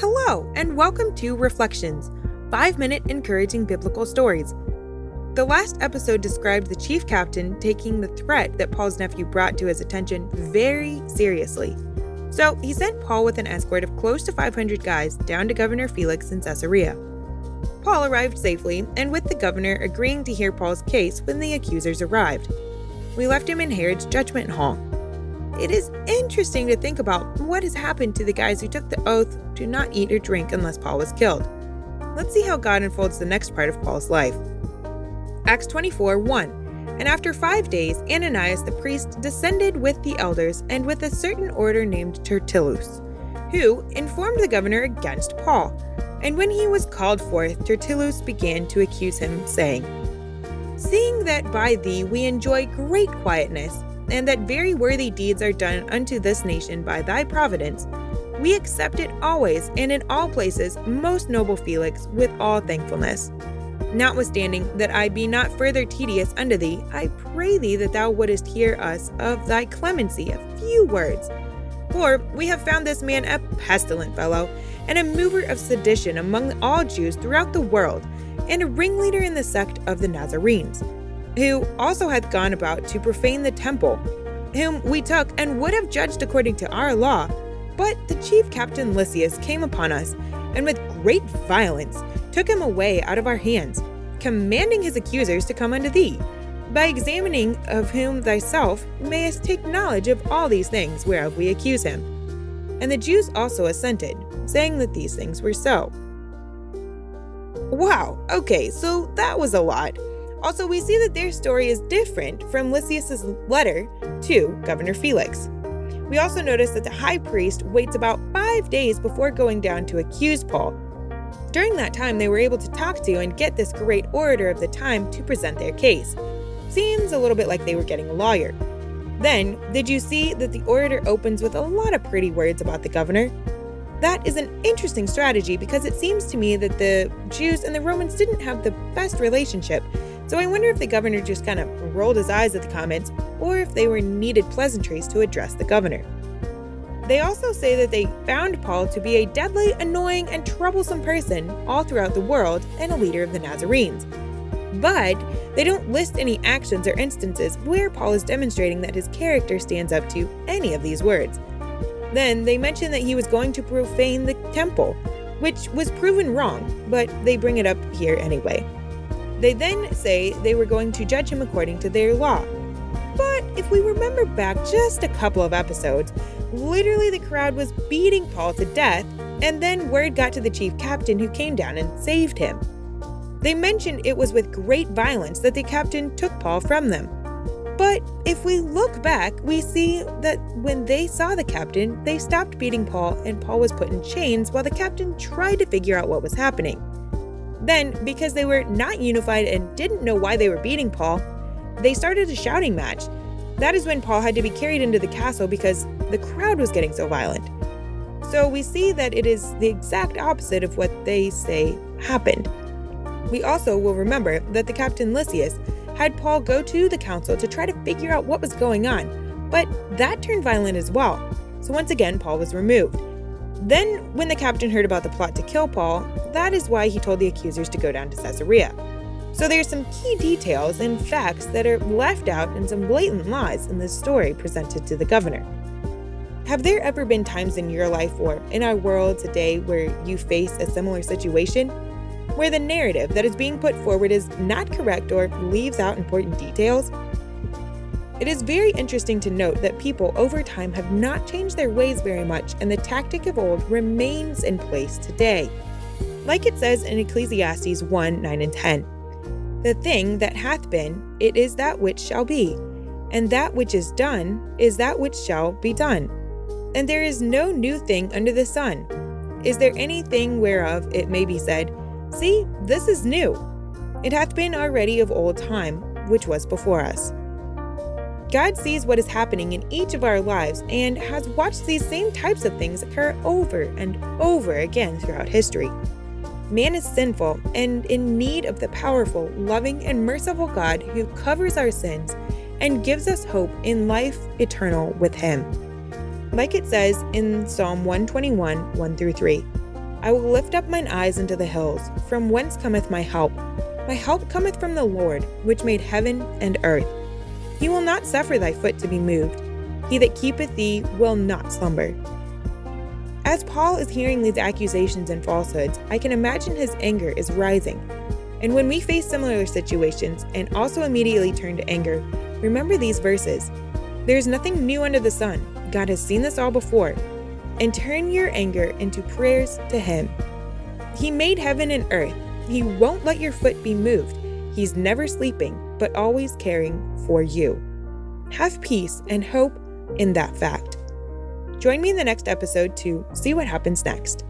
Hello, and welcome to Reflections, five minute encouraging biblical stories. The last episode described the chief captain taking the threat that Paul's nephew brought to his attention very seriously. So he sent Paul with an escort of close to 500 guys down to Governor Felix in Caesarea. Paul arrived safely, and with the governor agreeing to hear Paul's case when the accusers arrived. We left him in Herod's judgment hall. It is interesting to think about what has happened to the guys who took the oath to not eat or drink unless Paul was killed. Let's see how God unfolds the next part of Paul's life. Acts 24 1. And after five days, Ananias the priest descended with the elders and with a certain order named Tertullus, who informed the governor against Paul. And when he was called forth, Tertullus began to accuse him, saying, Seeing that by thee we enjoy great quietness, and that very worthy deeds are done unto this nation by thy providence, we accept it always and in all places, most noble Felix, with all thankfulness. Notwithstanding that I be not further tedious unto thee, I pray thee that thou wouldest hear us of thy clemency a few words. For we have found this man a pestilent fellow, and a mover of sedition among all Jews throughout the world, and a ringleader in the sect of the Nazarenes who also hath gone about to profane the temple, whom we took and would have judged according to our law. But the chief captain Lysias came upon us, and with great violence took him away out of our hands, commanding his accusers to come unto thee, by examining of whom thyself mayest take knowledge of all these things whereof we accuse him. And the Jews also assented, saying that these things were so. Wow, okay, so that was a lot. Also, we see that their story is different from Lysias's letter to Governor Felix. We also notice that the high priest waits about five days before going down to accuse Paul. During that time, they were able to talk to and get this great orator of the time to present their case. Seems a little bit like they were getting a lawyer. Then, did you see that the orator opens with a lot of pretty words about the governor? That is an interesting strategy because it seems to me that the Jews and the Romans didn't have the best relationship, so I wonder if the governor just kind of rolled his eyes at the comments or if they were needed pleasantries to address the governor. They also say that they found Paul to be a deadly, annoying, and troublesome person all throughout the world and a leader of the Nazarenes. But they don't list any actions or instances where Paul is demonstrating that his character stands up to any of these words. Then they mention that he was going to profane the temple, which was proven wrong, but they bring it up here anyway. They then say they were going to judge him according to their law. But if we remember back just a couple of episodes, literally the crowd was beating Paul to death, and then word got to the chief captain who came down and saved him. They mentioned it was with great violence that the captain took Paul from them. But if we look back, we see that when they saw the captain, they stopped beating Paul and Paul was put in chains while the captain tried to figure out what was happening. Then, because they were not unified and didn't know why they were beating Paul, they started a shouting match. That is when Paul had to be carried into the castle because the crowd was getting so violent. So we see that it is the exact opposite of what they say happened. We also will remember that the captain Lysias had Paul go to the council to try to figure out what was going on, but that turned violent as well. So once again, Paul was removed. Then, when the captain heard about the plot to kill Paul, that is why he told the accusers to go down to Caesarea. So there's some key details and facts that are left out and some blatant lies in this story presented to the governor. Have there ever been times in your life or in our world today where you face a similar situation? Where the narrative that is being put forward is not correct or leaves out important details? It is very interesting to note that people over time have not changed their ways very much, and the tactic of old remains in place today. Like it says in Ecclesiastes 1 9 and 10 The thing that hath been, it is that which shall be, and that which is done is that which shall be done. And there is no new thing under the sun. Is there anything whereof it may be said, See, this is new? It hath been already of old time, which was before us. God sees what is happening in each of our lives and has watched these same types of things occur over and over again throughout history. Man is sinful and in need of the powerful, loving, and merciful God who covers our sins and gives us hope in life eternal with Him. Like it says in Psalm 121 1 through 3 I will lift up mine eyes into the hills, from whence cometh my help. My help cometh from the Lord, which made heaven and earth. He will not suffer thy foot to be moved. He that keepeth thee will not slumber. As Paul is hearing these accusations and falsehoods, I can imagine his anger is rising. And when we face similar situations and also immediately turn to anger, remember these verses. There is nothing new under the sun. God has seen this all before. And turn your anger into prayers to Him. He made heaven and earth. He won't let your foot be moved. He's never sleeping, but always caring for you. Have peace and hope in that fact. Join me in the next episode to see what happens next.